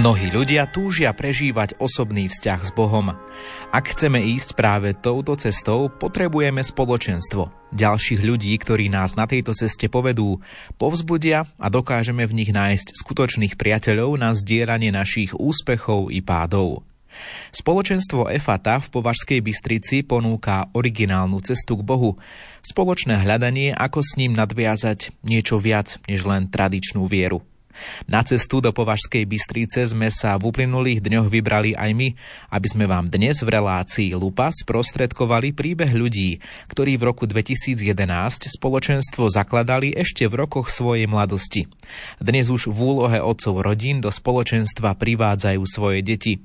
Mnohí ľudia túžia prežívať osobný vzťah s Bohom. Ak chceme ísť práve touto cestou, potrebujeme spoločenstvo. Ďalších ľudí, ktorí nás na tejto ceste povedú, povzbudia a dokážeme v nich nájsť skutočných priateľov na zdieranie našich úspechov i pádov. Spoločenstvo EFATA v Považskej Bystrici ponúka originálnu cestu k Bohu, spoločné hľadanie, ako s ním nadviazať niečo viac než len tradičnú vieru. Na cestu do Považskej Bystrice sme sa v uplynulých dňoch vybrali aj my, aby sme vám dnes v relácii Lupa sprostredkovali príbeh ľudí, ktorí v roku 2011 spoločenstvo zakladali ešte v rokoch svojej mladosti. Dnes už v úlohe otcov rodín do spoločenstva privádzajú svoje deti.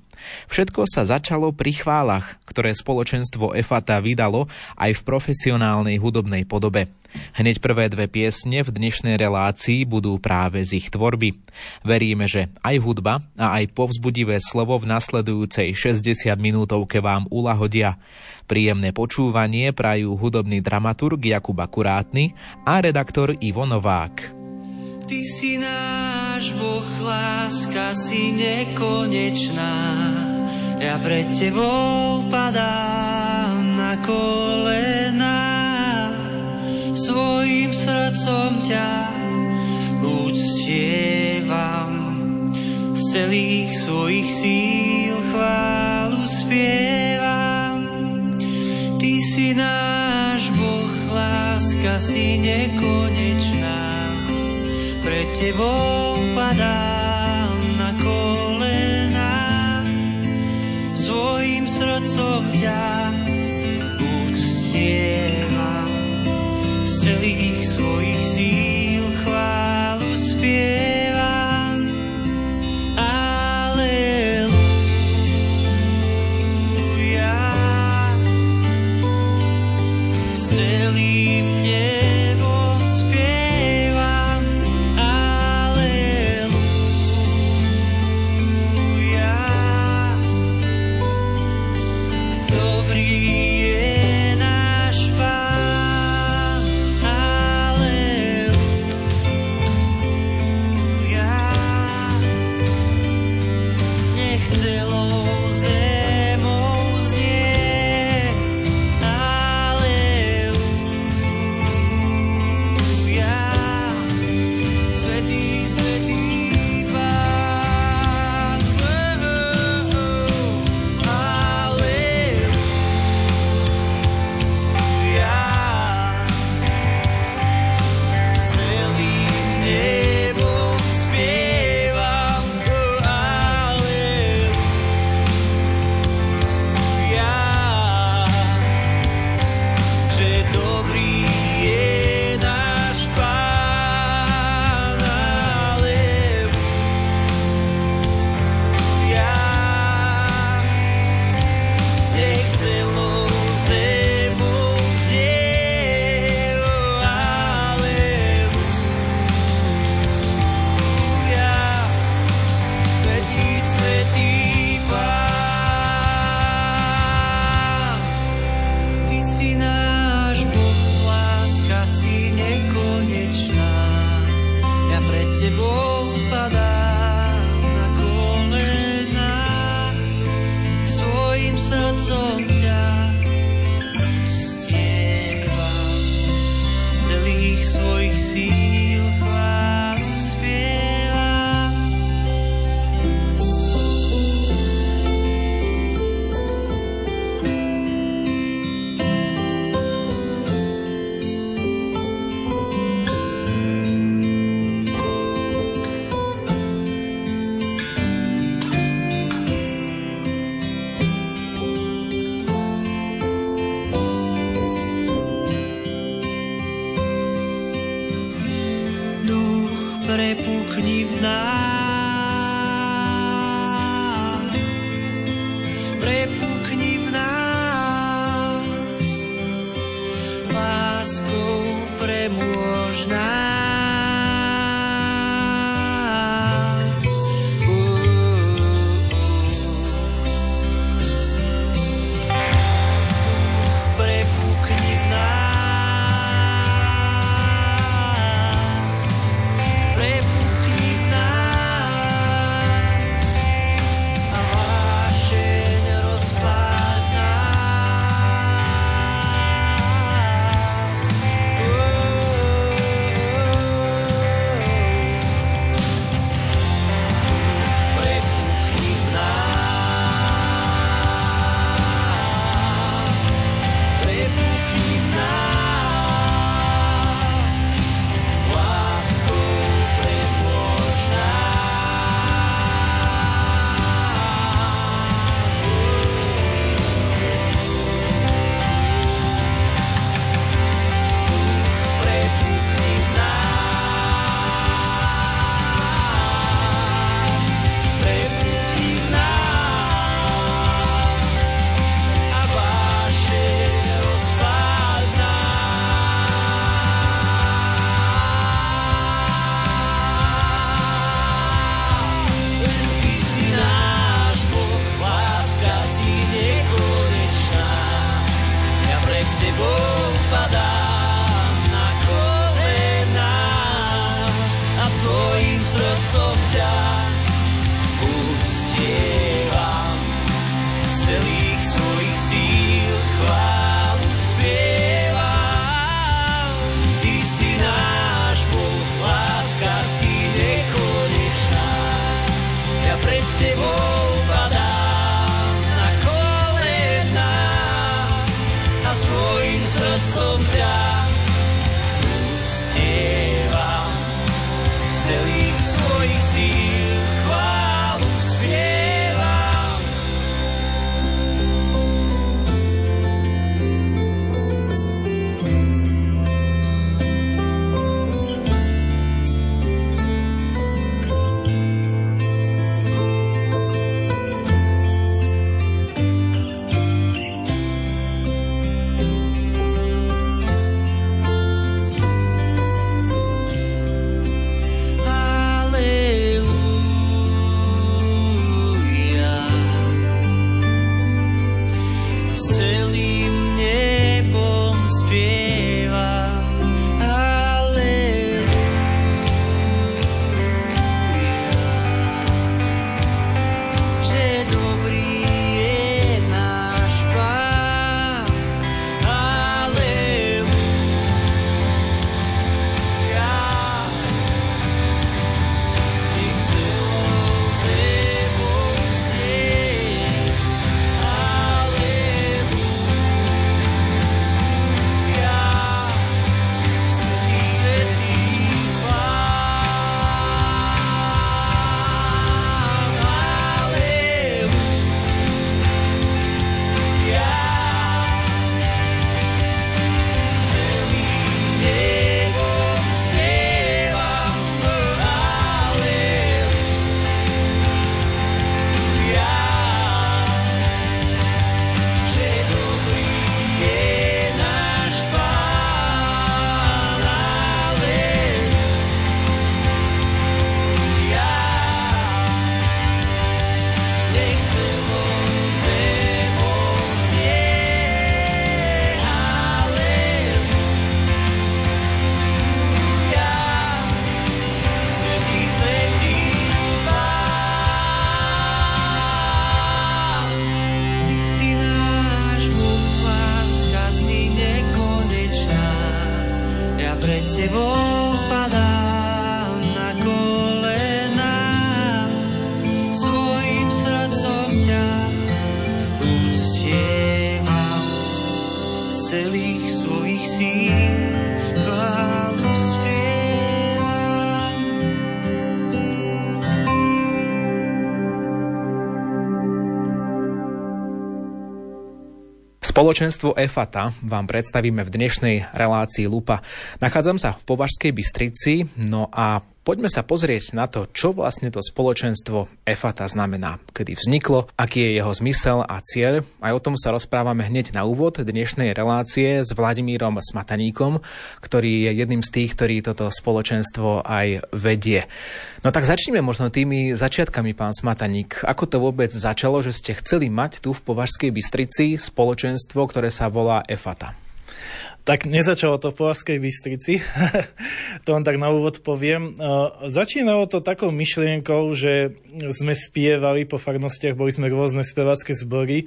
Všetko sa začalo pri chválach, ktoré spoločenstvo EFATA vydalo aj v profesionálnej hudobnej podobe. Hneď prvé dve piesne v dnešnej relácii budú práve z ich tvorby. Veríme, že aj hudba a aj povzbudivé slovo v nasledujúcej 60 minútovke vám ulahodia. Príjemné počúvanie prajú hudobný dramaturg Jakub Akurátny a redaktor Ivo Novák. Ty si náš Boh, láska si nekonečná. Ja pred tebou padám na kolena ťa uctievam. Z celých svojich síl chválu spievam. Ty si náš Boh, láska si nekonečná. Pred tebou padám Spoločenstvo EFATA vám predstavíme v dnešnej relácii Lupa. Nachádzam sa v Považskej Bystrici, no a Poďme sa pozrieť na to, čo vlastne to spoločenstvo EFATA znamená, kedy vzniklo, aký je jeho zmysel a cieľ. Aj o tom sa rozprávame hneď na úvod dnešnej relácie s Vladimírom Smataníkom, ktorý je jedným z tých, ktorí toto spoločenstvo aj vedie. No tak začneme možno tými začiatkami, pán Smataník. Ako to vôbec začalo, že ste chceli mať tu v Považskej Bystrici spoločenstvo, ktoré sa volá EFATA? Tak nezačalo to v Povazkej Bystrici, to vám tak na úvod poviem. Začínalo to takou myšlienkou, že sme spievali po farnostiach, boli sme rôzne spevácké zbory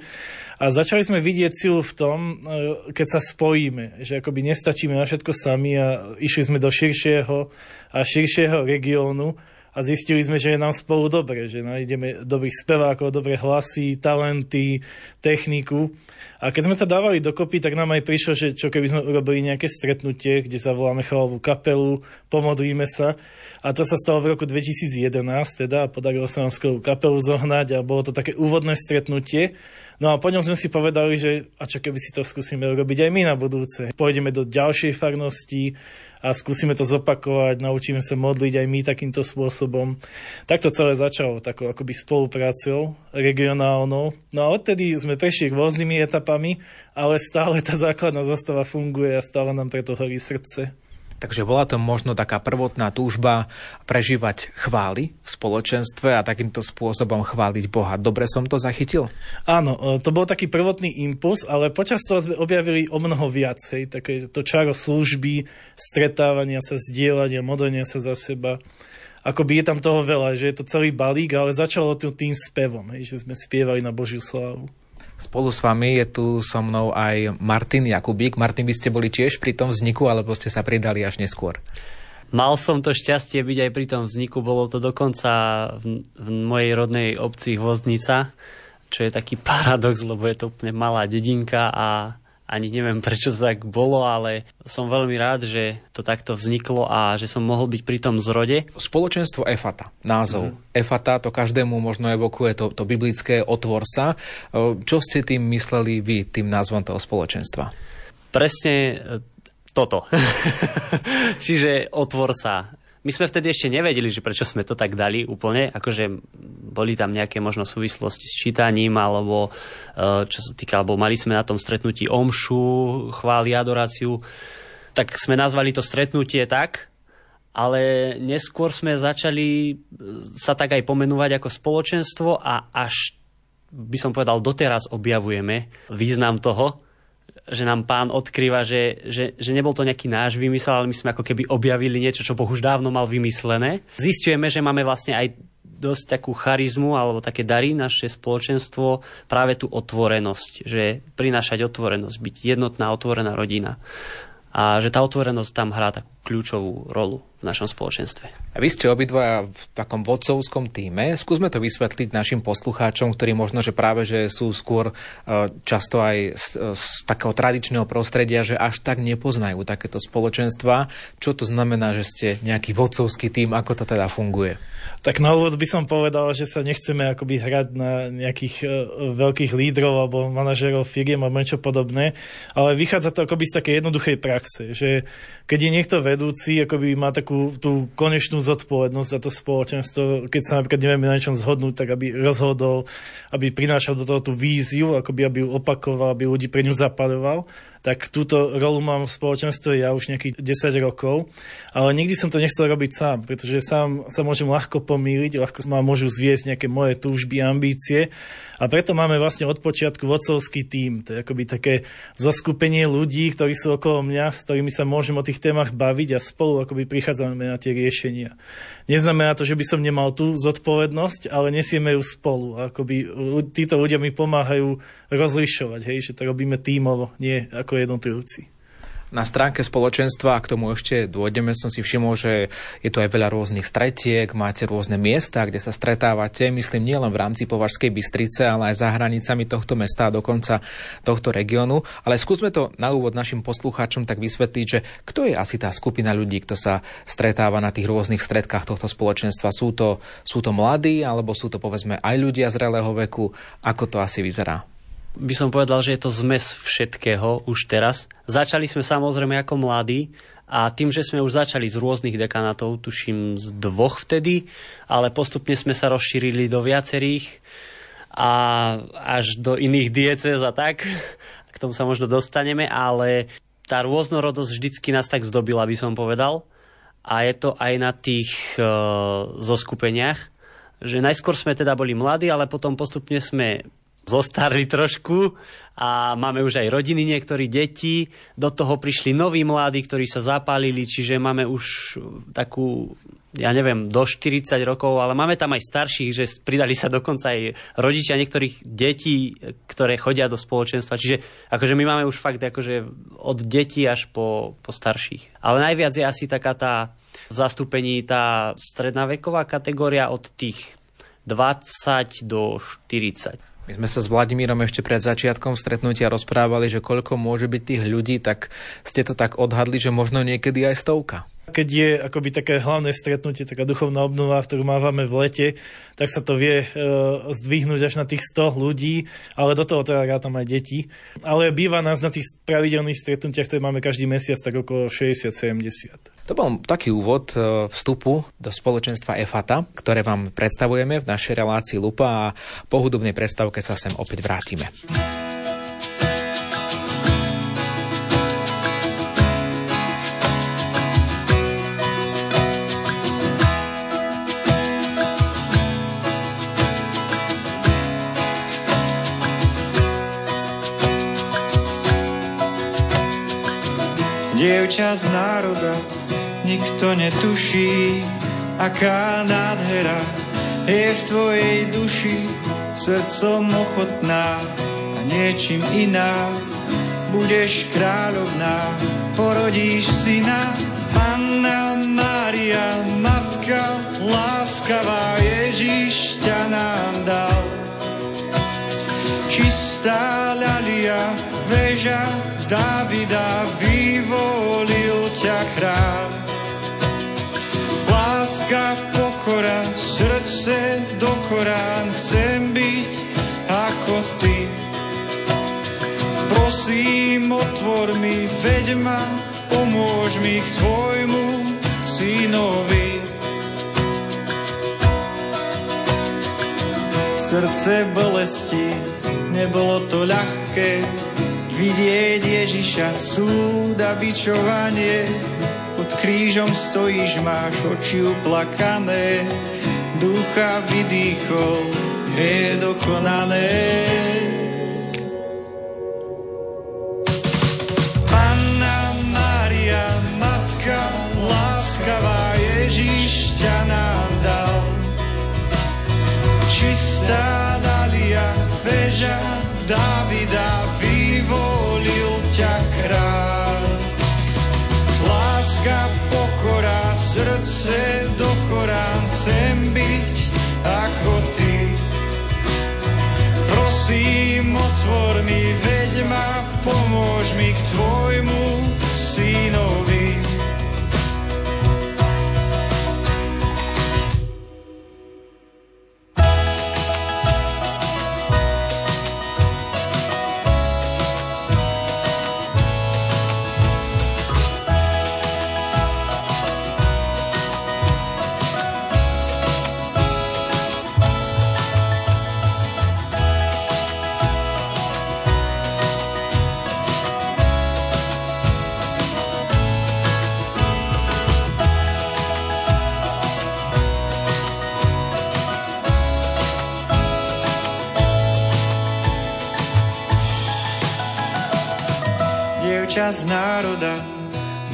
a začali sme vidieť silu v tom, e, keď sa spojíme, že akoby nestačíme na všetko sami a išli sme do širšieho a širšieho regiónu a zistili sme, že je nám spolu dobre, že nájdeme dobrých spevákov, dobré hlasy, talenty, techniku. A keď sme to dávali dokopy, tak nám aj prišlo, že čo keby sme urobili nejaké stretnutie, kde zavoláme chalovú kapelu, pomodlíme sa. A to sa stalo v roku 2011, teda podarilo sa nám skvelú kapelu zohnať a bolo to také úvodné stretnutie. No a po ňom sme si povedali, že a čo keby si to skúsime urobiť aj my na budúce. Pôjdeme do ďalšej farnosti, a skúsime to zopakovať, naučíme sa modliť aj my takýmto spôsobom. Tak to celé začalo takou akoby spoluprácou regionálnou. No a odtedy sme prešli rôznymi etapami, ale stále tá základná zostava funguje a stále nám preto horí srdce. Takže bola to možno taká prvotná túžba prežívať chvály v spoločenstve a takýmto spôsobom chváliť Boha. Dobre som to zachytil? Áno, e, to bol taký prvotný impuls, ale počas toho sme objavili o mnoho viacej. Také to čaro služby, stretávania sa, zdieľania, modlenia sa za seba akoby je tam toho veľa, že je to celý balík, ale začalo to tým spevom, že sme spievali na Božiu slávu. Spolu s vami je tu so mnou aj Martin Jakubík. Martin, by ste boli tiež pri tom vzniku, alebo ste sa pridali až neskôr? Mal som to šťastie byť aj pri tom vzniku, bolo to dokonca v, v mojej rodnej obci Hvoznica, čo je taký paradox, lebo je to úplne malá dedinka a ani neviem, prečo to tak bolo, ale som veľmi rád, že to takto vzniklo a že som mohol byť pri tom zrode. Spoločenstvo EFATA, názov. Mm. EFATA to každému možno evokuje to, to biblické otvor sa. Čo ste tým mysleli vy, tým názvom toho spoločenstva? Presne e, toto. Čiže otvor sa. My sme vtedy ešte nevedeli, že prečo sme to tak dali úplne, akože boli tam nejaké možno súvislosti s čítaním, alebo e, čo sa týka, alebo mali sme na tom stretnutí omšu, chváli, adoráciu, tak sme nazvali to stretnutie tak, ale neskôr sme začali e, sa tak aj pomenúvať ako spoločenstvo a až by som povedal, doteraz objavujeme význam toho, že nám pán odkrýva, že, že, že nebol to nejaký náš vymysel, ale my sme ako keby objavili niečo, čo Boh už dávno mal vymyslené. Zistujeme, že máme vlastne aj dosť takú charizmu alebo také dary naše spoločenstvo, práve tú otvorenosť, že prinášať otvorenosť, byť jednotná, otvorená rodina. A že tá otvorenosť tam hrá takú kľúčovú rolu v našom spoločenstve. A vy ste obidva v takom vodcovskom týme. Skúsme to vysvetliť našim poslucháčom, ktorí možno, že práve že sú skôr e, často aj z, z takého tradičného prostredia, že až tak nepoznajú takéto spoločenstva. Čo to znamená, že ste nejaký vodcovský tým, ako to teda funguje? Tak na úvod by som povedal, že sa nechceme akoby hrať na nejakých uh, veľkých lídrov alebo manažerov firiem alebo niečo podobné, ale vychádza to akoby z takej jednoduchej praxe, že keď je niekto vedúci, akoby má takú tú konečnú zodpovednosť za to spoločenstvo, keď sa napríklad nevieme na niečom zhodnúť, tak aby rozhodol, aby prinášal do toho tú víziu, akoby aby ju opakoval, aby ľudí pre ňu zapadoval tak túto rolu mám v spoločenstve ja už nejakých 10 rokov, ale nikdy som to nechcel robiť sám, pretože sám sa môžem ľahko pomýliť, ľahko ma môžu zviesť nejaké moje túžby, ambície a preto máme vlastne od počiatku vodcovský tím. To je akoby také zoskupenie ľudí, ktorí sú okolo mňa, s ktorými sa môžem o tých témach baviť a spolu akoby prichádzame na tie riešenia. Neznamená to, že by som nemal tú zodpovednosť, ale nesieme ju spolu. Akoby títo ľudia mi pomáhajú rozlišovať, hej, že to robíme tímovo, nie ako jednotlivci. Na stránke spoločenstva, a k tomu ešte dôjdeme, som si všimol, že je tu aj veľa rôznych stretiek, máte rôzne miesta, kde sa stretávate, myslím nielen v rámci Považskej Bystrice, ale aj za hranicami tohto mesta a dokonca tohto regiónu. Ale skúsme to na úvod našim poslucháčom tak vysvetliť, že kto je asi tá skupina ľudí, kto sa stretáva na tých rôznych stredkách tohto spoločenstva. Sú to, sú to mladí, alebo sú to povedzme aj ľudia zrelého veku? Ako to asi vyzerá? By som povedal, že je to zmes všetkého už teraz. Začali sme samozrejme ako mladí a tým, že sme už začali z rôznych dekanátov, tuším z dvoch vtedy, ale postupne sme sa rozšírili do viacerých a až do iných diecez a tak. K tomu sa možno dostaneme, ale tá rôznorodosť vždycky nás tak zdobila, by som povedal. A je to aj na tých e, zoskupeniach, že najskôr sme teda boli mladí, ale potom postupne sme zostarli trošku a máme už aj rodiny niektorí deti. Do toho prišli noví mladí, ktorí sa zapálili, čiže máme už takú, ja neviem, do 40 rokov, ale máme tam aj starších, že pridali sa dokonca aj rodičia niektorých detí, ktoré chodia do spoločenstva. Čiže akože my máme už fakt akože od detí až po, po starších. Ale najviac je asi taká tá v zastúpení tá stredná veková kategória od tých 20 do 40. My sme sa s Vladimírom ešte pred začiatkom stretnutia rozprávali, že koľko môže byť tých ľudí, tak ste to tak odhadli, že možno niekedy aj stovka. Keď je akoby také hlavné stretnutie, taká duchovná obnova, ktorú mávame v lete, tak sa to vie e, zdvihnúť až na tých 100 ľudí, ale do toho teda rátam aj deti. Ale býva nás na tých pravidelných stretnutiach, ktoré máme každý mesiac, tak okolo 60-70. To bol taký úvod e, vstupu do spoločenstva EFATA, ktoré vám predstavujeme v našej relácii Lupa a po hudobnej prestávke sa sem opäť vrátime. Dievča z národa, nikto netuší, aká nádhera je v tvojej duši, srdcom ochotná a niečím iná. Budeš kráľovná, porodíš syna, Anna Mária, matka, láskavá Ježiš ťa nám dal. Čistá ľalia, väža Davida, vyvolil ťa kráľ. Láska, pokora, srdce do Korán, chcem byť ako ty. Prosím, otvor mi, veď ma, pomôž mi k tvojmu synovi. Srdce bolesti, nebolo to ľahké, vidieť Ježiša, súd a bičovanie. Pod krížom stojíš, máš oči uplakané, ducha vydýchol, je dokonané. Panna Mária, matka, láskavá Ježiš ťa nám dal. Čistá dalia, veža Davida, ťa kráľ. Láska, pokora, srdce do Korán, chcem byť ako ty. Prosím, otvor mi, veď ma, pomôž mi k tvojmu synovi.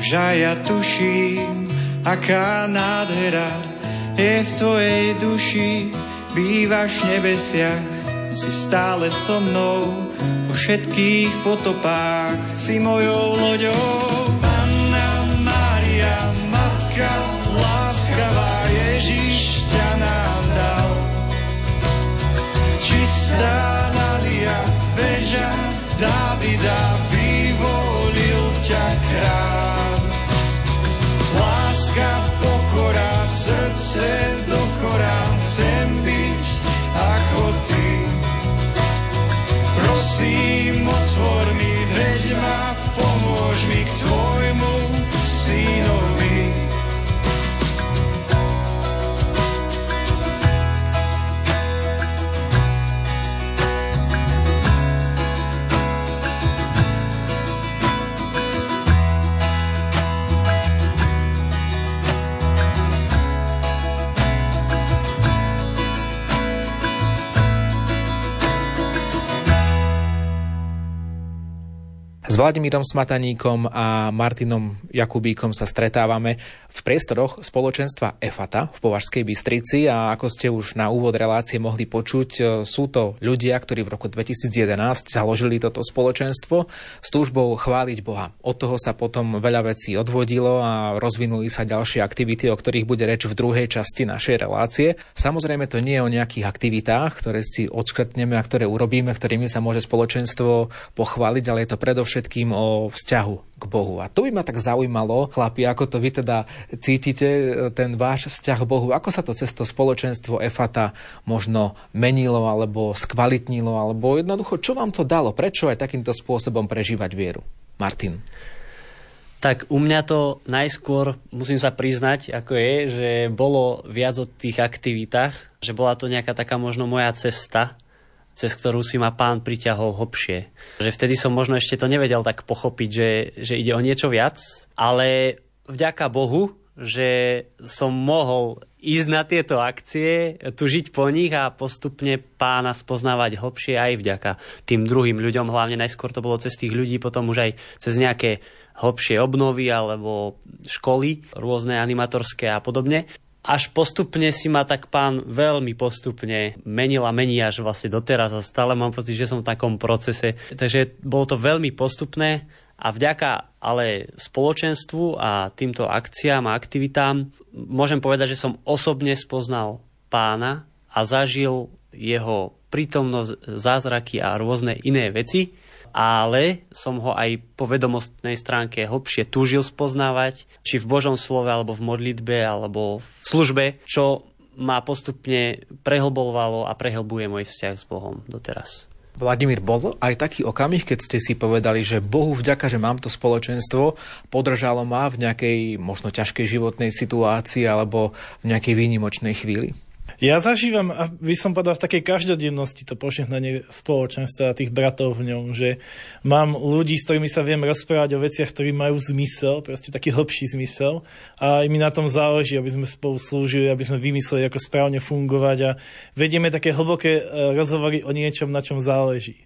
Už ja tuším, aká nádhera je v tvojej duši. Bývaš v nebesiach, si stále so mnou, vo všetkých potopách si mojou loďou. Panna Mária, matka, láskavá Ježiš ťa nám dal. Čistá Nadia, veža Davida, vyvolil ťa kráľ. srdce do chora chcem byť ako ty. Prosím, otvor mi, veď ma, pomôž mi k tvojmu S Vladimírom Smataníkom a Martinom Jakubíkom sa stretávame v priestoroch spoločenstva EFATA v Považskej Bystrici a ako ste už na úvod relácie mohli počuť, e, sú to ľudia, ktorí v roku 2011 založili toto spoločenstvo s túžbou chváliť Boha. Od toho sa potom veľa vecí odvodilo a rozvinuli sa ďalšie aktivity, o ktorých bude reč v druhej časti našej relácie. Samozrejme to nie je o nejakých aktivitách, ktoré si odškrtneme a ktoré urobíme, ktorými sa môže spoločenstvo pochváliť, ale je to predovšetkým všetkým o vzťahu k Bohu. A to by ma tak zaujímalo, chlapi, ako to vy teda cítite, ten váš vzťah k Bohu, ako sa to cez to spoločenstvo EFATA možno menilo, alebo skvalitnilo, alebo jednoducho, čo vám to dalo? Prečo aj takýmto spôsobom prežívať vieru? Martin. Tak u mňa to najskôr, musím sa priznať, ako je, že bolo viac o tých aktivitách, že bola to nejaká taká možno moja cesta, cez ktorú si ma pán priťahol hlbšie. Že vtedy som možno ešte to nevedel tak pochopiť, že, že ide o niečo viac, ale vďaka Bohu, že som mohol ísť na tieto akcie, tužiť po nich a postupne pána spoznávať hlbšie aj vďaka tým druhým ľuďom. Hlavne najskôr to bolo cez tých ľudí, potom už aj cez nejaké hlbšie obnovy alebo školy, rôzne animatorské a podobne až postupne si ma tak pán veľmi postupne menil a mení až vlastne doteraz a stále mám pocit, že som v takom procese. Takže bolo to veľmi postupné a vďaka ale spoločenstvu a týmto akciám a aktivitám môžem povedať, že som osobne spoznal pána a zažil jeho prítomnosť, zázraky a rôzne iné veci ale som ho aj po vedomostnej stránke hlbšie túžil spoznávať, či v Božom slove, alebo v modlitbe, alebo v službe, čo ma postupne prehlbovalo a prehlbuje môj vzťah s Bohom doteraz. Vladimír, bol aj taký okamih, keď ste si povedali, že Bohu vďaka, že mám to spoločenstvo, podržalo ma v nejakej možno ťažkej životnej situácii alebo v nejakej výnimočnej chvíli? Ja zažívam, aby som povedal, v takej každodennosti to požehnanie spoločenstva a tých bratov v ňom, že mám ľudí, s ktorými sa viem rozprávať o veciach, ktorí majú zmysel, proste taký hlbší zmysel a aj mi na tom záleží, aby sme spolu slúžili, aby sme vymysleli, ako správne fungovať a vedieme také hlboké e, rozhovory o niečom, na čom záleží.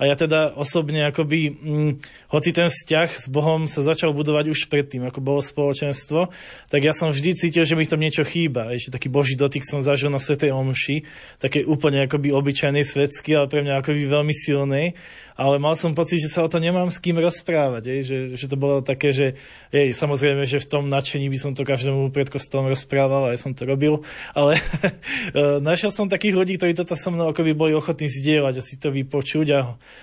A ja teda osobne akoby, hm, hoci ten vzťah s Bohom sa začal budovať už predtým, ako bolo spoločenstvo, tak ja som vždy cítil, že mi tam niečo chýba. Ešte taký Boží dotyk som zažil na Svetej Omši, také úplne akoby obyčajnej svetsky, ale pre mňa akoby veľmi silnej ale mal som pocit, že sa o to nemám s kým rozprávať, jej, že, že to bolo také, že jej, samozrejme, že v tom nadšení by som to každému pred kostolom rozprával, aj som to robil, ale e, našiel som takých ľudí, ktorí toto so mnou akoby boli ochotní zdieľať a si to vypočuť a,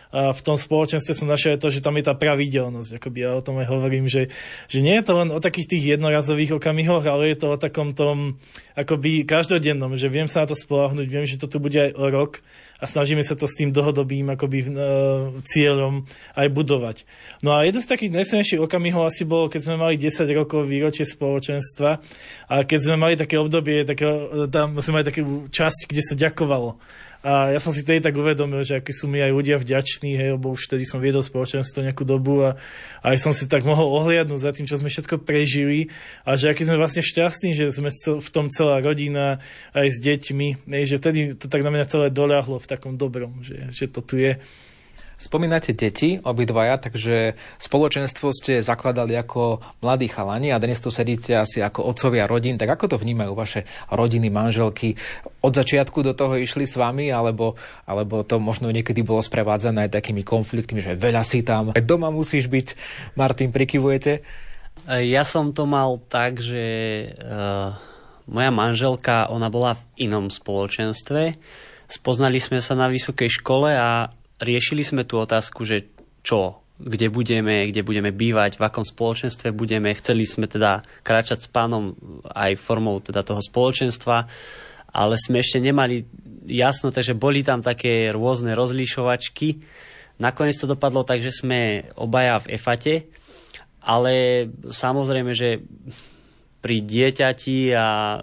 a v tom spoločenstve som našiel to, že tam je tá pravidelnosť, akoby ja o tom aj hovorím, že, že nie je to len o takých tých jednorazových okamihoch, ale je to o takom tom akoby každodennom, že viem sa na to spolahnuť, viem, že to tu bude aj o rok a snažíme sa to s tým dlhodobým akoby, e, cieľom aj budovať. No a jeden z takých najsilnejších okamihov asi bolo, keď sme mali 10 rokov výročie spoločenstva a keď sme mali také obdobie, také, tam sme mali takú časť, kde sa ďakovalo a ja som si tedy tak uvedomil, že akí sú mi aj ľudia vďační, hej, lebo už vtedy som viedol spoločenstvo nejakú dobu a, a aj som si tak mohol ohliadnúť za tým, čo sme všetko prežili a že aký sme vlastne šťastní, že sme v tom celá rodina aj s deťmi, hej, že vtedy to tak na mňa celé doľahlo v takom dobrom, že, že to tu je. Spomínate deti, obidvaja, takže spoločenstvo ste zakladali ako mladí chalani a dnes tu sedíte asi ako otcovia rodín. Tak ako to vnímajú vaše rodiny, manželky? Od začiatku do toho išli s vami, alebo, alebo to možno niekedy bolo sprevádzané aj takými konfliktmi, že veľa si tam, doma musíš byť. Martin, prikyvujete? Ja som to mal tak, že uh, moja manželka, ona bola v inom spoločenstve. Spoznali sme sa na vysokej škole a riešili sme tú otázku, že čo, kde budeme, kde budeme bývať, v akom spoločenstve budeme. Chceli sme teda kráčať s pánom aj formou teda toho spoločenstva, ale sme ešte nemali jasno, takže boli tam také rôzne rozlišovačky. Nakoniec to dopadlo tak, že sme obaja v EFATE, ale samozrejme, že pri dieťati a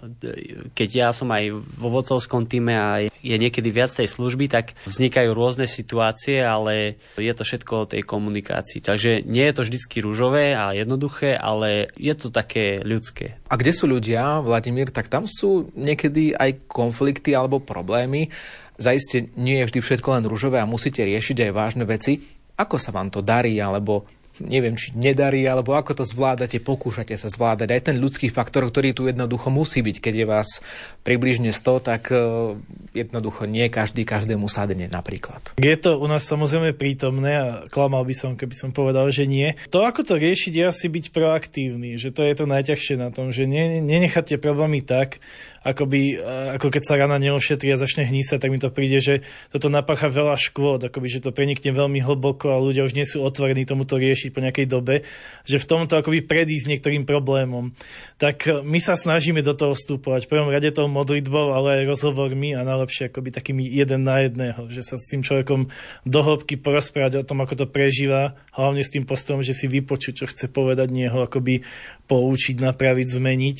keď ja som aj vo vodcovskom týme a je niekedy viac tej služby, tak vznikajú rôzne situácie, ale je to všetko o tej komunikácii. Takže nie je to vždycky rúžové a jednoduché, ale je to také ľudské. A kde sú ľudia, Vladimír, tak tam sú niekedy aj konflikty alebo problémy. Zaiste nie je vždy všetko len rúžové a musíte riešiť aj vážne veci. Ako sa vám to darí, alebo neviem, či nedarí, alebo ako to zvládate, pokúšate sa zvládať. Aj ten ľudský faktor, ktorý tu jednoducho musí byť. Keď je vás približne 100, tak e, jednoducho nie každý každému sadne napríklad. Je to u nás samozrejme prítomné a klamal by som, keby som povedal, že nie. To, ako to riešiť, je asi byť proaktívny, že to je to najťažšie na tom, že nenechať tie problémy tak, akoby, ako keď sa rana neošetrí a začne hnísať, tak mi to príde, že toto napácha veľa škôd, akoby, že to prenikne veľmi hlboko a ľudia už nie sú otvorení tomuto riešiť po nejakej dobe, že v tomto akoby predísť niektorým problémom. Tak e, my sa snažíme do toho vstupovať. V prvom rade tou modlitbou, ale aj rozhovormi a najlepšie akoby takými jeden na jedného, že sa s tým človekom dohlbky porozprávať o tom, ako to prežíva, hlavne s tým postom, že si vypočuť, čo chce povedať, nie ho akoby poučiť, napraviť, zmeniť.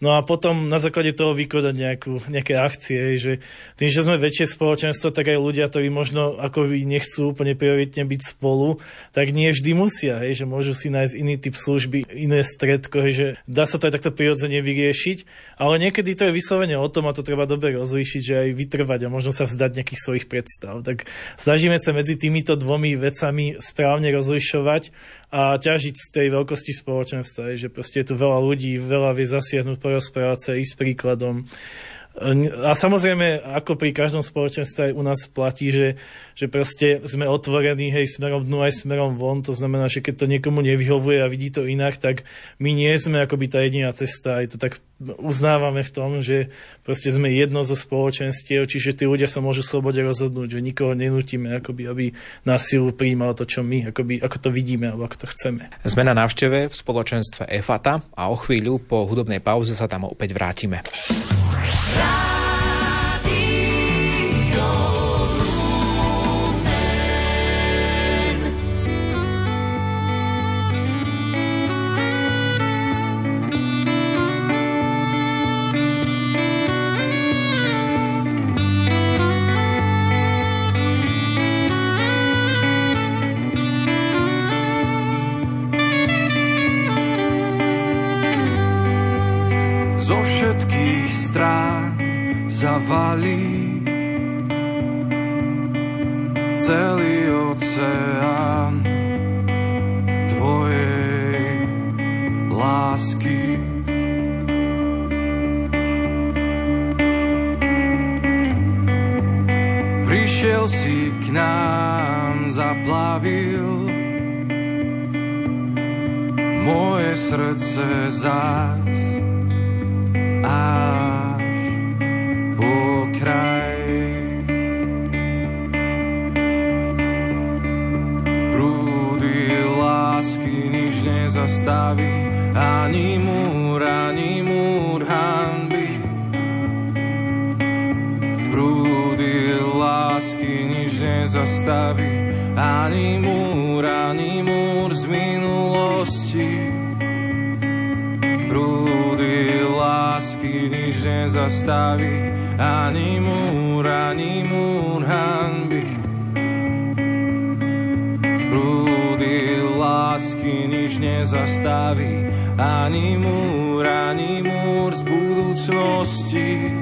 No a potom na základe toho vykonať nejakú, nejaké akcie, že tým, že sme väčšie spoločenstvo, tak aj ľudia, ktorí možno ako nechcú úplne prioritne byť spolu, tak nie vždy musia, hej, že môžu si nájsť iný typ služby, iné stredko, hej, že dá sa to aj takto prirodzene vyriešiť, ale niekedy to je vyslovene o tom a to treba dobre rozlíšiť, že aj vytrvať a možno sa vzdať nejakých svojich predstav. Tak snažíme sa medzi týmito dvomi vecami správne rozlišovať a ťažiť z tej veľkosti spoločenstva, že proste je tu veľa ľudí, veľa vie zasiahnuť, porozprávať sa, ísť príkladom. A samozrejme, ako pri každom spoločenstve aj u nás platí, že, že proste sme otvorení hej, smerom dnu aj smerom von. To znamená, že keď to niekomu nevyhovuje a vidí to inak, tak my nie sme akoby tá jediná cesta. Aj to tak uznávame v tom, že proste sme jedno zo spoločenstiev, čiže tí ľudia sa môžu slobode rozhodnúť, že nikoho nenútime, akoby, aby na silu prijímal to, čo my, akoby, ako to vidíme alebo ako to chceme. Sme na návšteve v spoločenstve EFATA a o chvíľu po hudobnej pauze sa tam opäť vrátime. Zavalí celý oceán tvojej lásky. Prišiel si k nám, zaplavil moje srdce zás nezastaví, ani múr, ani múr hanby. Prúdy lásky nič nezastaví, ani múr, ani múr z minulosti. Prúdy lásky nič nezastaví, ani múr, ani múr nič nezastaví, ani múr, ani múr z budúcnosti.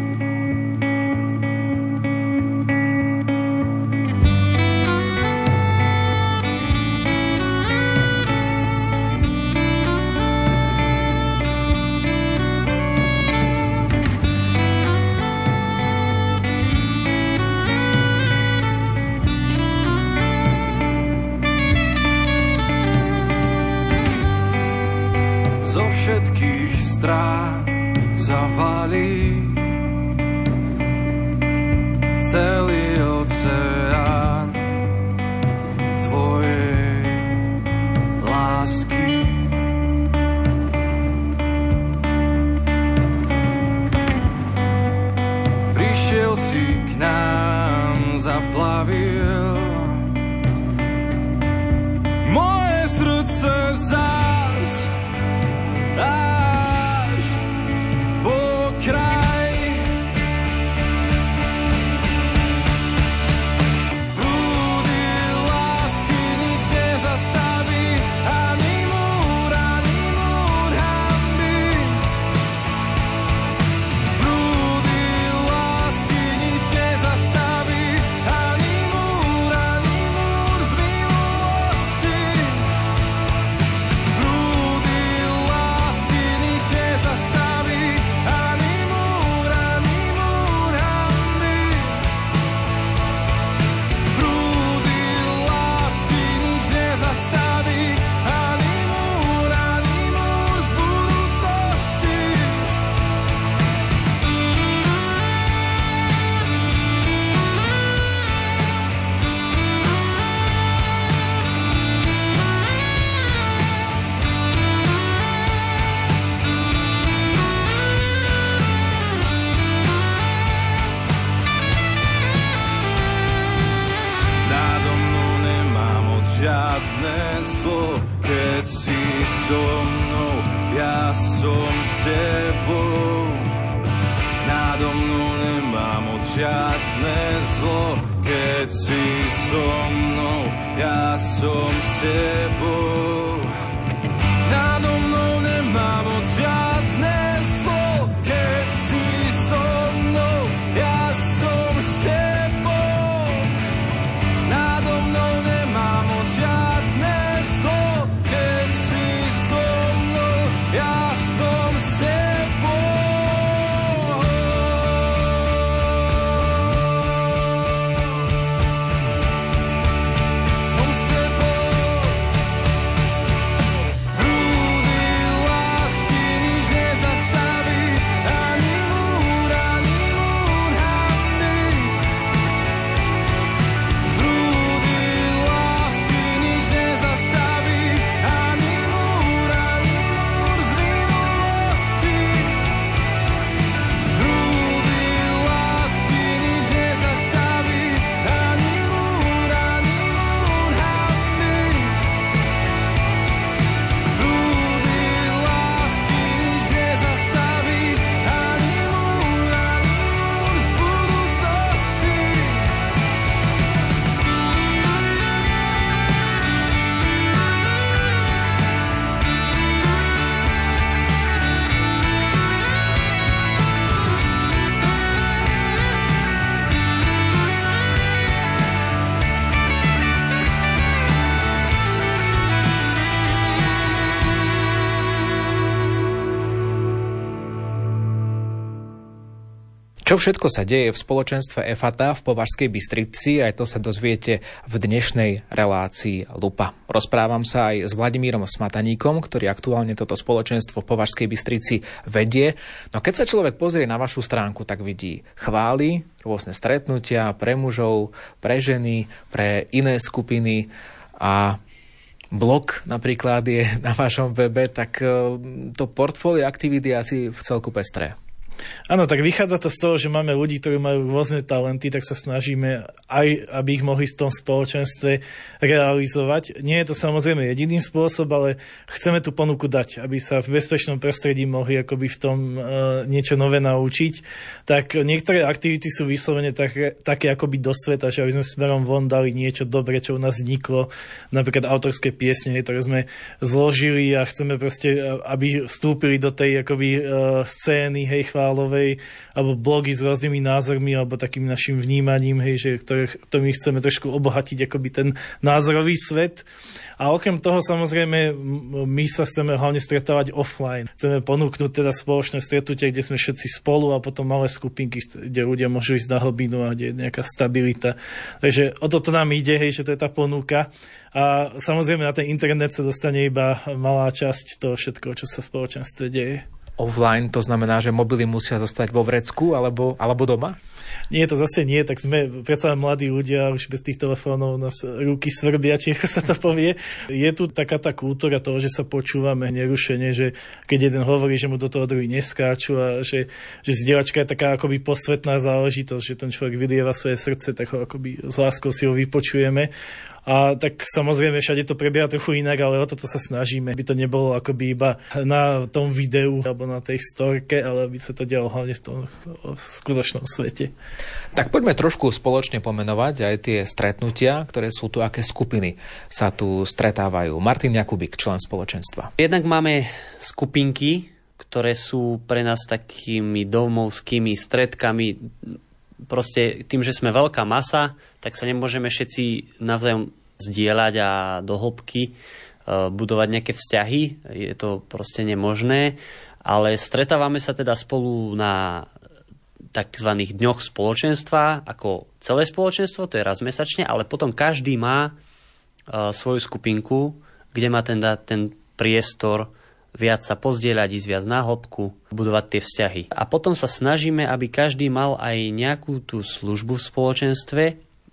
Čo všetko sa deje v spoločenstve EFATA v Považskej Bystrici, aj to sa dozviete v dnešnej relácii Lupa. Rozprávam sa aj s Vladimírom Smataníkom, ktorý aktuálne toto spoločenstvo v Považskej Bystrici vedie. No keď sa človek pozrie na vašu stránku, tak vidí chvály, rôzne stretnutia pre mužov, pre ženy, pre iné skupiny a blog napríklad je na vašom webe, tak eh, to portfólio aktivít je asi v celku pestré. Áno, tak vychádza to z toho, že máme ľudí, ktorí majú rôzne talenty, tak sa snažíme aj, aby ich mohli v tom spoločenstve realizovať. Nie je to samozrejme jediný spôsob, ale chceme tú ponuku dať, aby sa v bezpečnom prostredí mohli akoby v tom uh, niečo nové naučiť. Tak niektoré aktivity sú vyslovene také, také akoby do sveta, že aby sme smerom von dali niečo dobré, čo u nás vzniklo, napríklad autorské piesne, ktoré sme zložili a chceme proste, aby vstúpili do tej akoby uh, scény, hej, chvála Michalovej, alebo blogy s rôznymi názormi, alebo takým našim vnímaním, hej, že ktoré, to my chceme trošku obohatiť akoby ten názorový svet. A okrem toho samozrejme my sa chceme hlavne stretávať offline. Chceme ponúknuť teda spoločné stretnutie, kde sme všetci spolu a potom malé skupinky, kde ľudia môžu ísť na hlbinu a kde je nejaká stabilita. Takže o toto nám ide, hej, že to je tá ponuka. A samozrejme na ten internet sa dostane iba malá časť toho všetko, čo sa v spoločenstve deje offline, to znamená, že mobily musia zostať vo vrecku alebo, alebo doma? Nie, to zase nie, tak sme predsa mladí ľudia, už bez tých telefónov nás ruky svrbia, či ako sa to povie. Je tu taká tá kultúra toho, že sa počúvame nerušene, že keď jeden hovorí, že mu do toho druhý neskáču a že, že zdieľačka je taká akoby posvetná záležitosť, že ten človek vylieva svoje srdce, tak ho akoby s láskou si ho vypočujeme. A tak samozrejme všade to prebieha trochu inak, ale o toto sa snažíme, aby to nebolo akoby iba na tom videu alebo na tej storke, ale aby sa to dialo hlavne v tom v skutočnom svete. Tak poďme trošku spoločne pomenovať aj tie stretnutia, ktoré sú tu, aké skupiny sa tu stretávajú. Martin Jakubik, člen spoločenstva. Jednak máme skupinky, ktoré sú pre nás takými domovskými stredkami proste tým, že sme veľká masa, tak sa nemôžeme všetci navzájom zdieľať a do hĺbky budovať nejaké vzťahy. Je to proste nemožné. Ale stretávame sa teda spolu na tzv. dňoch spoločenstva ako celé spoločenstvo, to je raz mesačne, ale potom každý má svoju skupinku, kde má ten, ten priestor viac sa pozdieľať, ísť viac na hĺbku, budovať tie vzťahy. A potom sa snažíme, aby každý mal aj nejakú tú službu v spoločenstve,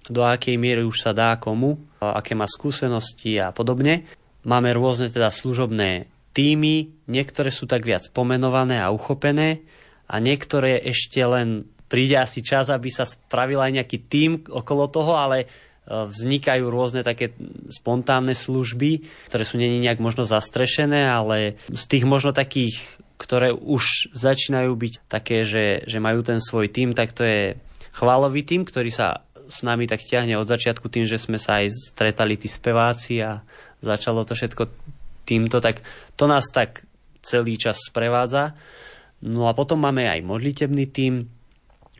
do akej miery už sa dá komu, aké má skúsenosti a podobne. Máme rôzne teda služobné týmy, niektoré sú tak viac pomenované a uchopené a niektoré ešte len príde asi čas, aby sa spravil aj nejaký tým okolo toho, ale vznikajú rôzne také spontánne služby, ktoré sú není nejak možno zastrešené, ale z tých možno takých, ktoré už začínajú byť také, že, že majú ten svoj tým, tak to je chválový tým, ktorý sa s nami tak ťahne od začiatku tým, že sme sa aj stretali tí speváci a začalo to všetko týmto, tak to nás tak celý čas sprevádza. No a potom máme aj modlitebný tým,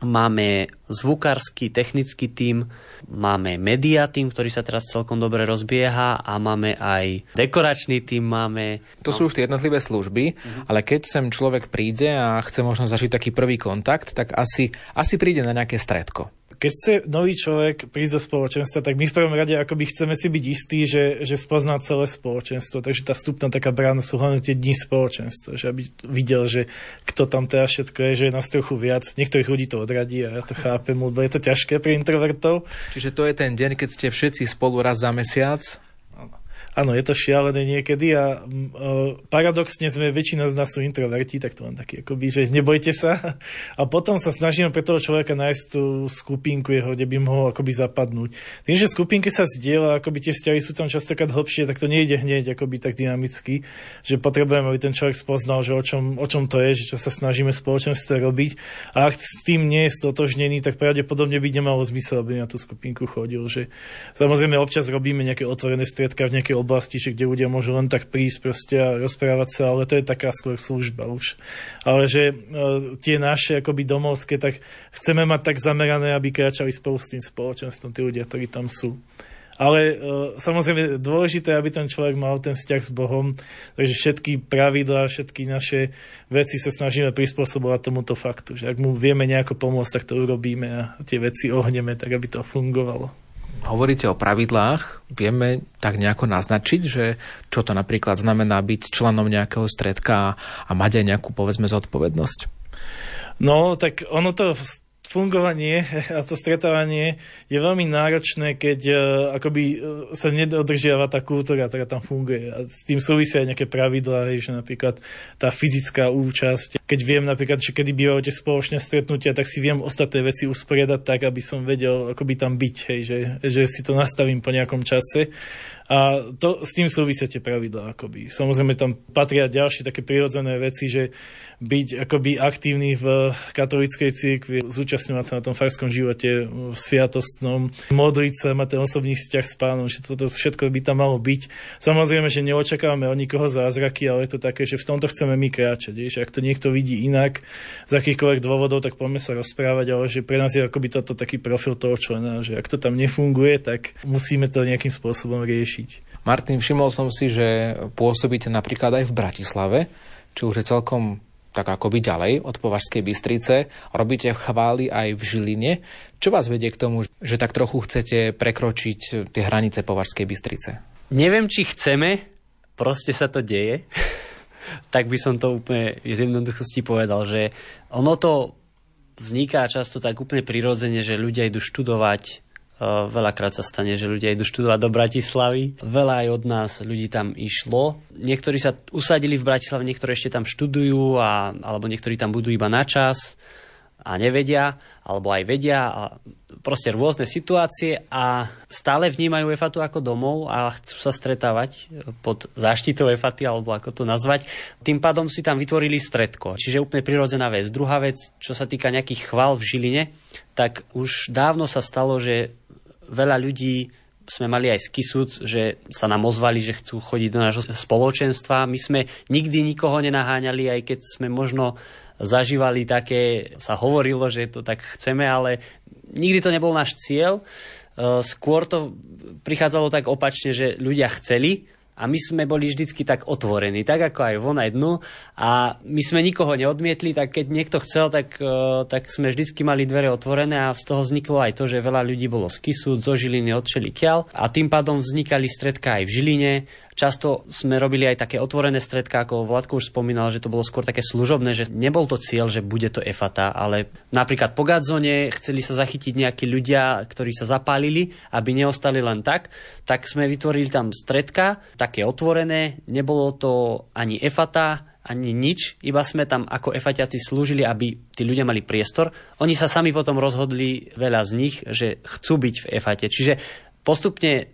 máme zvukársky, technický tým, máme media tým, ktorý sa teraz celkom dobre rozbieha a máme aj dekoračný tým, máme... To sú už tie jednotlivé služby, uh-huh. ale keď sem človek príde a chce možno zažiť taký prvý kontakt, tak asi, asi príde na nejaké stredko keď chce nový človek prísť do spoločenstva, tak my v prvom rade akoby chceme si byť istí, že, že spozná celé spoločenstvo. Takže tá vstupná taká brána sú hlavne tie dni spoločenstva, že aby videl, že kto tam teda všetko je, že je nás trochu viac. Niektorých ľudí to odradí a ja to chápem, lebo je to ťažké pre introvertov. Čiže to je ten deň, keď ste všetci spolu raz za mesiac Áno, je to šialené niekedy a uh, paradoxne sme, väčšina z nás sú introverti, tak to len taký akoby, že nebojte sa. A potom sa snažíme pre toho človeka nájsť tú skupinku jeho, kde by mohol akoby zapadnúť. Tým, že skupinky sa zdieľa, akoby tie vzťahy sú tam častokrát hlbšie, tak to nejde hneď akoby tak dynamicky, že potrebujeme, aby ten človek spoznal, že o čom, o čom to je, že čo sa snažíme spoločenstve robiť. A ak s tým nie je stotožnený, tak pravdepodobne by nemalo zmysel, aby na tú skupinku chodil. Že, samozrejme, občas robíme nejaké otvorené stredka v nejakej oblasti, že kde ľudia môžu len tak prísť proste a rozprávať sa, ale to je taká skôr služba už. Ale že e, tie naše akoby domovské, tak chceme mať tak zamerané, aby kráčali spolu s tým spoločenstvom, tí ľudia, ktorí tam sú. Ale e, samozrejme dôležité, aby ten človek mal ten vzťah s Bohom, takže všetky pravidlá, všetky naše veci sa snažíme prispôsobovať tomuto faktu, že ak mu vieme nejako pomôcť, tak to urobíme a tie veci ohneme tak, aby to fungovalo hovoríte o pravidlách, vieme tak nejako naznačiť, že čo to napríklad znamená byť členom nejakého stredka a mať aj nejakú, povedzme, zodpovednosť? No, tak ono to fungovanie a to stretávanie je veľmi náročné, keď uh, akoby uh, sa nedodržiava tá kultúra, ktorá tam funguje. A s tým súvisia aj nejaké pravidlá, že napríklad tá fyzická účasť. Keď viem napríklad, že kedy bývate spoločné stretnutia, tak si viem ostatné veci usporiadať tak, aby som vedel akoby tam byť, hej, že, že si to nastavím po nejakom čase. A to, s tým súvisia tie pravidlá. Akoby. Samozrejme tam patria ďalšie také prirodzené veci, že byť akoby aktívny v katolíckej cirkvi, zúčastňovať sa na tom farskom živote, v sviatostnom, modliť sa, mať ten osobný vzťah s pánom, že toto všetko by tam malo byť. Samozrejme, že neočakávame od nikoho zázraky, ale je to také, že v tomto chceme my kráčať. Že ak to niekto vidí inak, z akýchkoľvek dôvodov, tak poďme sa rozprávať, ale že pre nás je akoby toto taký profil toho člena, že ak to tam nefunguje, tak musíme to nejakým spôsobom riešiť. Martin, všimol som si, že pôsobíte napríklad aj v Bratislave, čo už je celkom tak akoby ďalej od Považskej Bystrice. Robíte chvály aj v Žiline. Čo vás vedie k tomu, že tak trochu chcete prekročiť tie hranice Považskej Bystrice? Neviem, či chceme, proste sa to deje. tak by som to úplne z jednoduchosti povedal, že ono to vzniká často tak úplne prirodzene, že ľudia idú študovať Veľakrát sa stane, že ľudia idú študovať do Bratislavy. Veľa aj od nás ľudí tam išlo. Niektorí sa usadili v Bratislave, niektorí ešte tam študujú, a, alebo niektorí tam budú iba na čas a nevedia, alebo aj vedia. A proste rôzne situácie a stále vnímajú EFATu ako domov a chcú sa stretávať pod záštitou EFATy, alebo ako to nazvať. Tým pádom si tam vytvorili stredko, čiže úplne prirodzená vec. Druhá vec, čo sa týka nejakých chval v Žiline, tak už dávno sa stalo, že veľa ľudí sme mali aj skysúc, že sa nám ozvali, že chcú chodiť do nášho spoločenstva. My sme nikdy nikoho nenaháňali, aj keď sme možno zažívali také, sa hovorilo, že to tak chceme, ale nikdy to nebol náš cieľ. E, skôr to prichádzalo tak opačne, že ľudia chceli, a my sme boli vždycky tak otvorení, tak ako aj von aj dnu. A my sme nikoho neodmietli, tak keď niekto chcel, tak, e, tak sme vždycky mali dvere otvorené a z toho vzniklo aj to, že veľa ľudí bolo z Kisu, zo Žiliny, od Kiel a tým pádom vznikali stredka aj v Žiline Často sme robili aj také otvorené stredka, ako Vladko už spomínal, že to bolo skôr také služobné, že nebol to cieľ, že bude to EFATA, ale napríklad po Gadzone chceli sa zachytiť nejakí ľudia, ktorí sa zapálili, aby neostali len tak, tak sme vytvorili tam stredka, také otvorené, nebolo to ani EFATA, ani nič, iba sme tam ako efatiaci slúžili, aby tí ľudia mali priestor. Oni sa sami potom rozhodli, veľa z nich, že chcú byť v efate. Čiže Postupne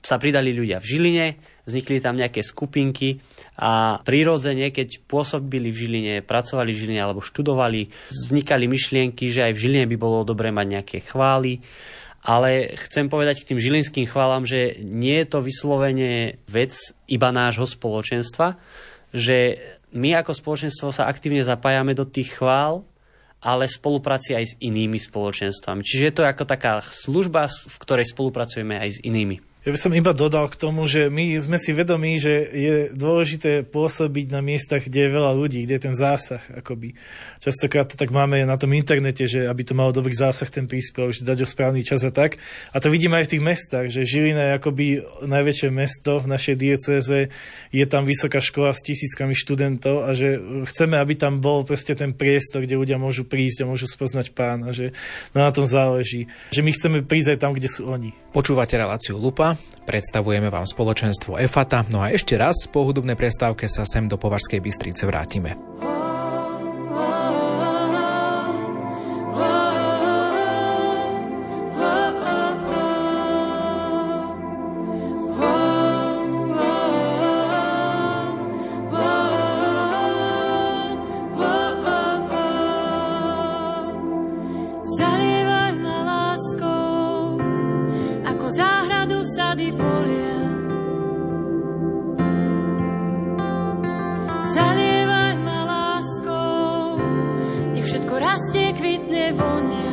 sa pridali ľudia v Žiline, vznikli tam nejaké skupinky a prirodzene, keď pôsobili v Žiline, pracovali v Žiline alebo študovali, vznikali myšlienky, že aj v Žiline by bolo dobre mať nejaké chvály. Ale chcem povedať k tým žilinským chválam, že nie je to vyslovene vec iba nášho spoločenstva, že my ako spoločenstvo sa aktívne zapájame do tých chvál, ale spolupráci aj s inými spoločenstvami. Čiže je to ako taká služba, v ktorej spolupracujeme aj s inými. Ja by som iba dodal k tomu, že my sme si vedomí, že je dôležité pôsobiť na miestach, kde je veľa ľudí, kde je ten zásah. Akoby. Častokrát to tak máme na tom internete, že aby to malo dobrý zásah ten príspevok, že dať o správny čas a tak. A to vidíme aj v tých mestách, že Žilina je akoby najväčšie mesto v našej diecéze, je tam vysoká škola s tisíckami študentov a že chceme, aby tam bol proste ten priestor, kde ľudia môžu prísť a môžu spoznať pána, že no na tom záleží. Že my chceme prísť aj tam, kde sú oni. Počúvate reláciu Lupa, predstavujeme vám spoločenstvo EFATA, no a ešte raz po hudobnej prestávke sa sem do Považskej Bystrice vrátime. Zalievaj kvitne, vonia.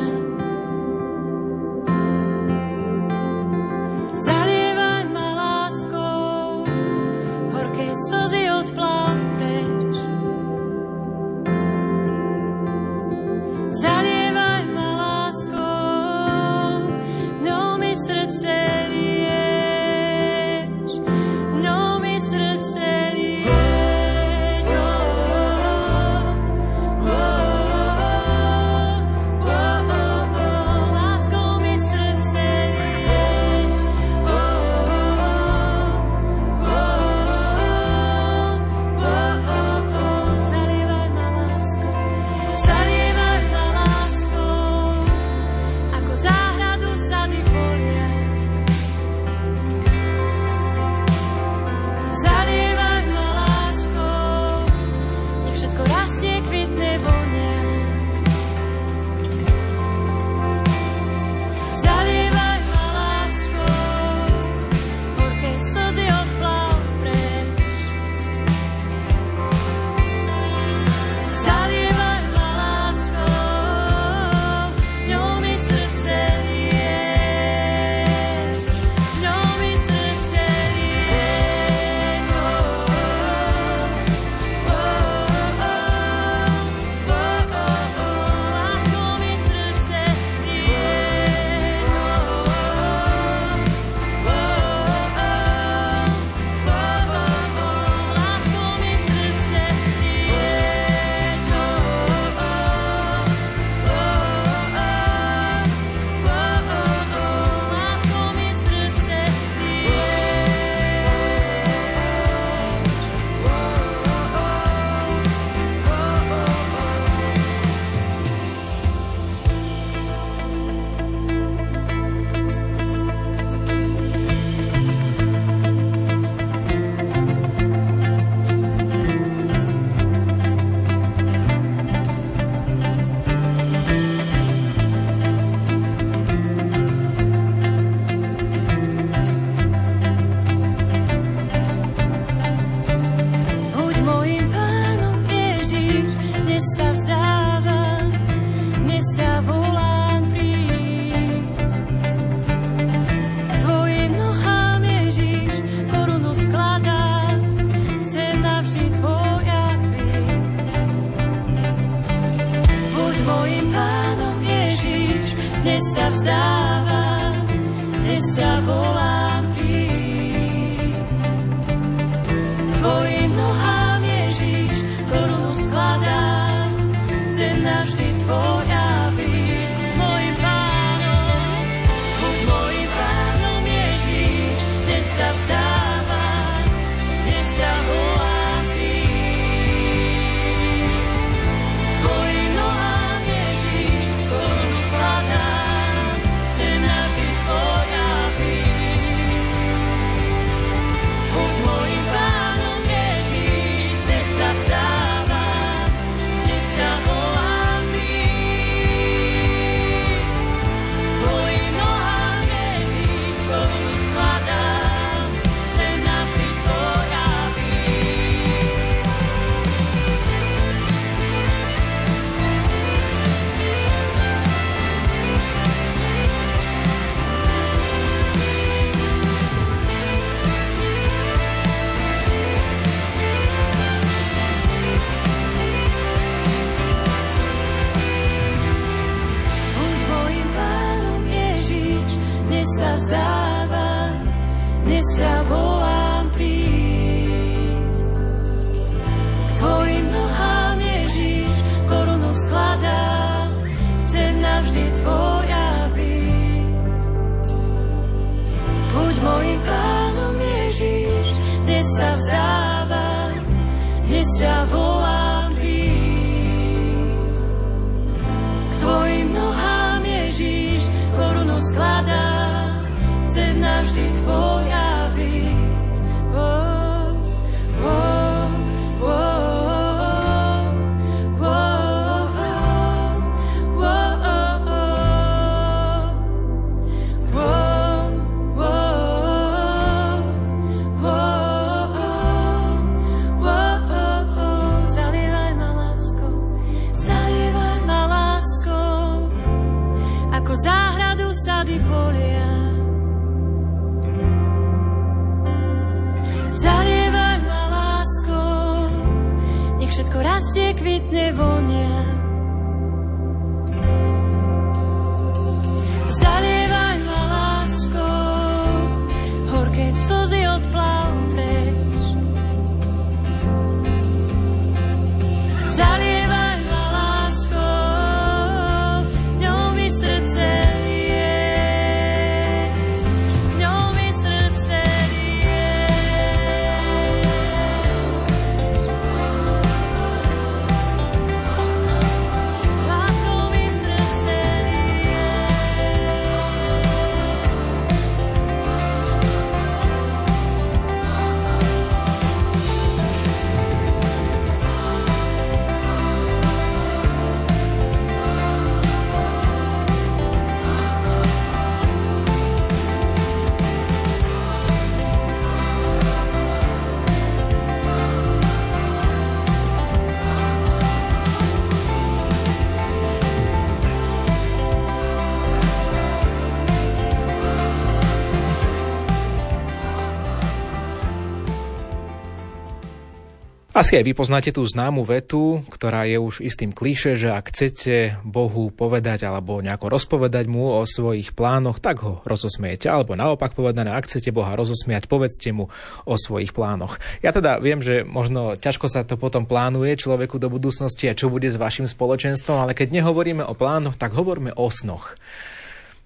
Asi aj vy poznáte tú známu vetu, ktorá je už istým klíše, že ak chcete Bohu povedať alebo nejako rozpovedať mu o svojich plánoch, tak ho rozosmiete. Alebo naopak povedané, ak chcete Boha rozosmiať, povedzte mu o svojich plánoch. Ja teda viem, že možno ťažko sa to potom plánuje človeku do budúcnosti a čo bude s vašim spoločenstvom, ale keď nehovoríme o plánoch, tak hovoríme o snoch.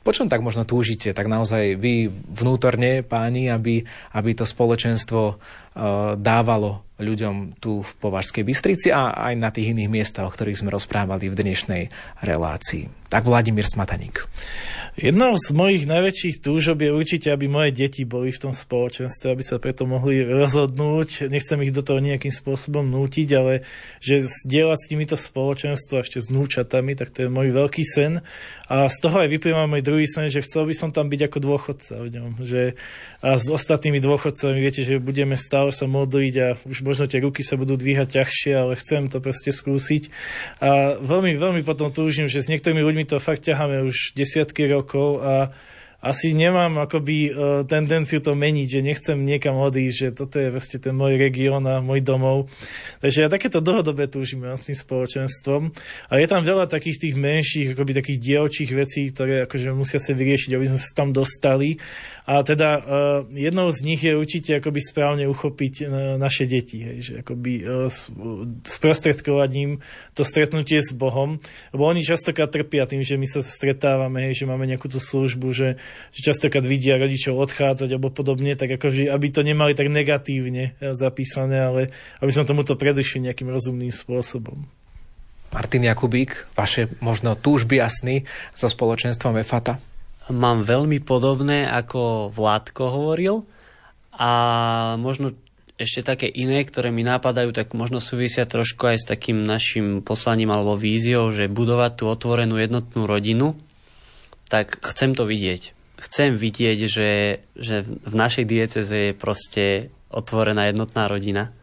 Po čom tak možno túžite, tak naozaj vy vnútorne, páni, aby, aby to spoločenstvo uh, dávalo ľuďom tu v Považskej Bystrici a aj na tých iných miestach, o ktorých sme rozprávali v dnešnej relácii. Tak Vladimír Smataník. Jednou z mojich najväčších túžob je určite, aby moje deti boli v tom spoločenstve, aby sa preto mohli rozhodnúť. Nechcem ich do toho nejakým spôsobom nútiť, ale že zdieľať s týmito spoločenstvo ešte s núčatami, tak to je môj veľký sen. A z toho aj vyplýva môj druhý sen, že chcel by som tam byť ako dôchodca v ňom. Že a s ostatnými dôchodcami viete, že budeme stále sa modliť a už možno tie ruky sa budú dvíhať ťažšie, ale chcem to proste skúsiť. A veľmi, veľmi potom túžim, že s niektorými ľuďmi to fakt ťaháme už desiatky rokov a asi nemám akoby uh, tendenciu to meniť, že nechcem niekam odísť, že toto je vlastne ten môj región a môj domov. Takže ja takéto dlhodobé túžim s tým spoločenstvom. A je tam veľa takých tých menších, akoby takých dielčích vecí, ktoré akože musia sa vyriešiť, aby sme sa tam dostali. A teda uh, jednou z nich je určite akoby správne uchopiť uh, naše deti, hej, že akoby uh, sprostredkovať im to stretnutie s Bohom, lebo oni častokrát trpia tým, že my sa stretávame, hej, že máme nejakú tú službu, že, že častokrát vidia rodičov odchádzať alebo podobne, tak akože, aby to nemali tak negatívne zapísané, ale aby sme tomuto predišli nejakým rozumným spôsobom. Martin Jakubík, vaše možno túžby a sny so spoločenstvom EFATA? Mám veľmi podobné, ako Vládko hovoril a možno ešte také iné, ktoré mi napadajú, tak možno súvisia trošku aj s takým našim poslaním alebo víziou, že budovať tú otvorenú jednotnú rodinu, tak chcem to vidieť. Chcem vidieť, že, že v našej dieceze je proste otvorená jednotná rodina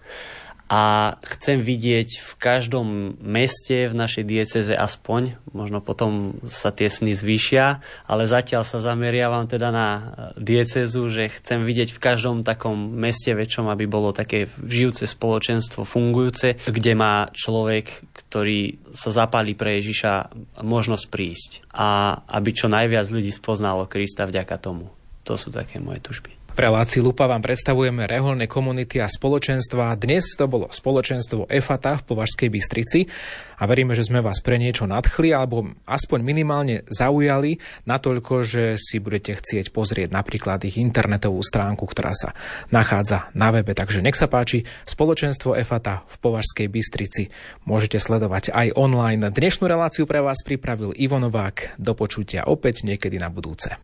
a chcem vidieť v každom meste v našej dieceze aspoň, možno potom sa tie sny zvýšia, ale zatiaľ sa zameriavam teda na diecezu, že chcem vidieť v každom takom meste väčšom, aby bolo také žijúce spoločenstvo, fungujúce, kde má človek, ktorý sa zapálí pre Ježiša, možnosť prísť a aby čo najviac ľudí spoznalo Krista vďaka tomu. To sú také moje tužby. V relácii Lupa vám predstavujeme reholné komunity a spoločenstva. Dnes to bolo spoločenstvo EFATA v Považskej Bystrici a veríme, že sme vás pre niečo nadchli alebo aspoň minimálne zaujali natoľko, že si budete chcieť pozrieť napríklad ich internetovú stránku, ktorá sa nachádza na webe. Takže nech sa páči, spoločenstvo EFATA v Považskej Bystrici môžete sledovať aj online. Dnešnú reláciu pre vás pripravil Ivo Novák. Do počutia opäť niekedy na budúce.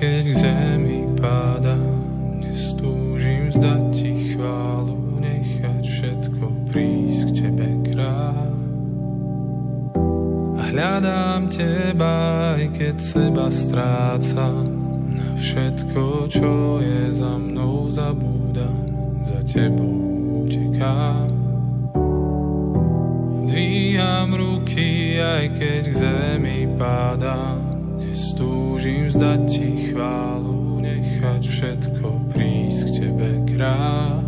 que strácam na všetko, čo je za mnou, zabúdam, za tebou utekám. Dvíjam ruky, aj keď k zemi pádam, nestúžim vzdať ti chválu, nechať všetko prísť k tebe kráľ.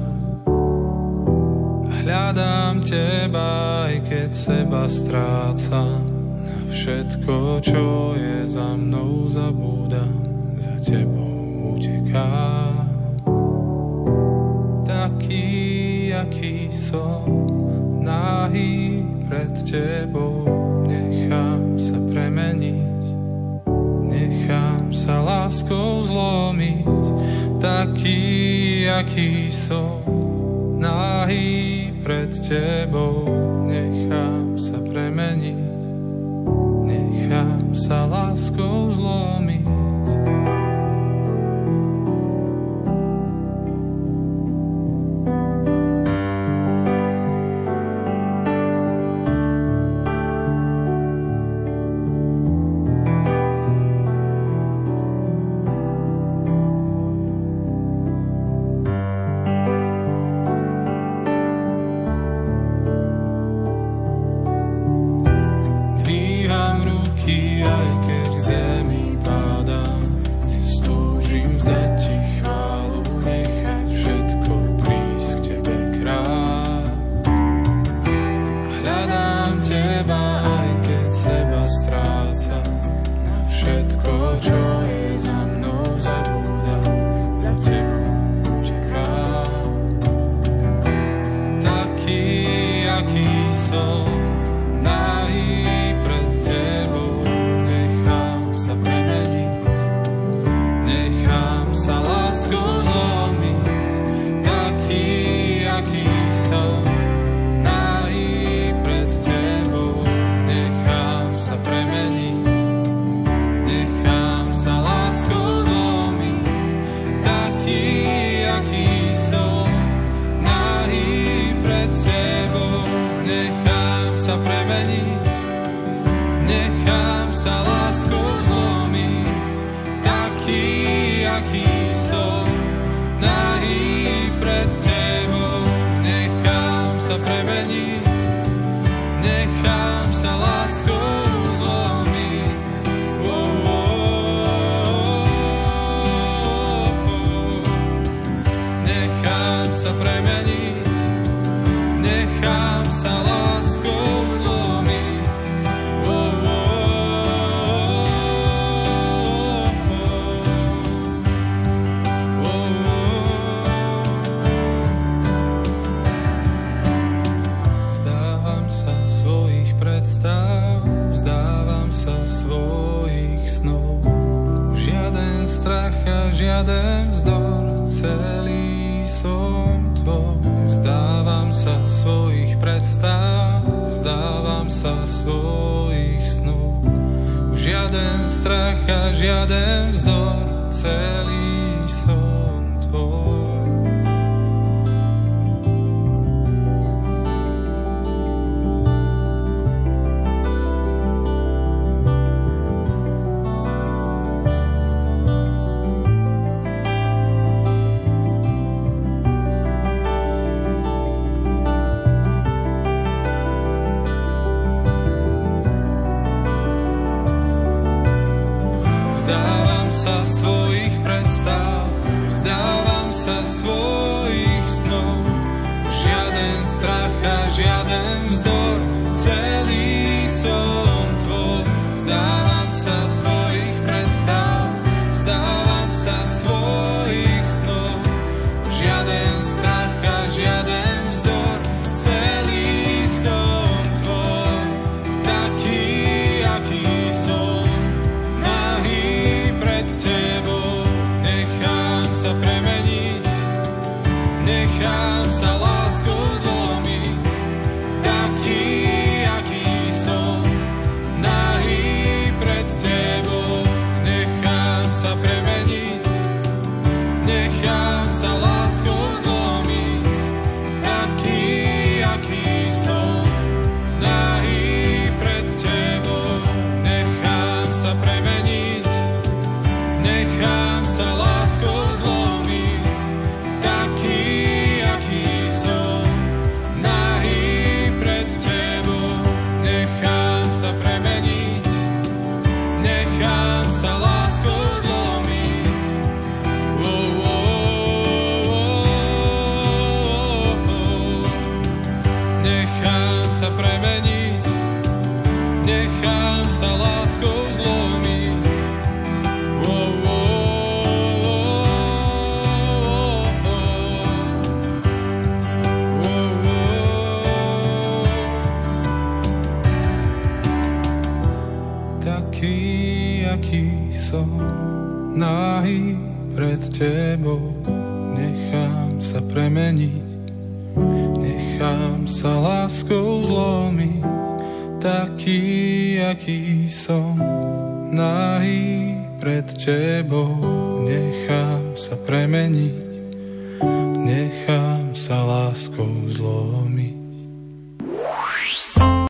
Hľadám teba, aj keď seba strácam na všetko, čo je za mnou zabúda, za tebou uteká. Taký, aký som, nahý pred tebou, nechám sa premeniť, nechám sa láskou zlomiť. Taký, aký som, nahý pred tebou, nechám sa premeniť, nechám sa láskou zlomí. Nechám sa premenil. nenechá žiaden vzdor cel. Aký som, nahý pred tebou, nechám sa premeniť,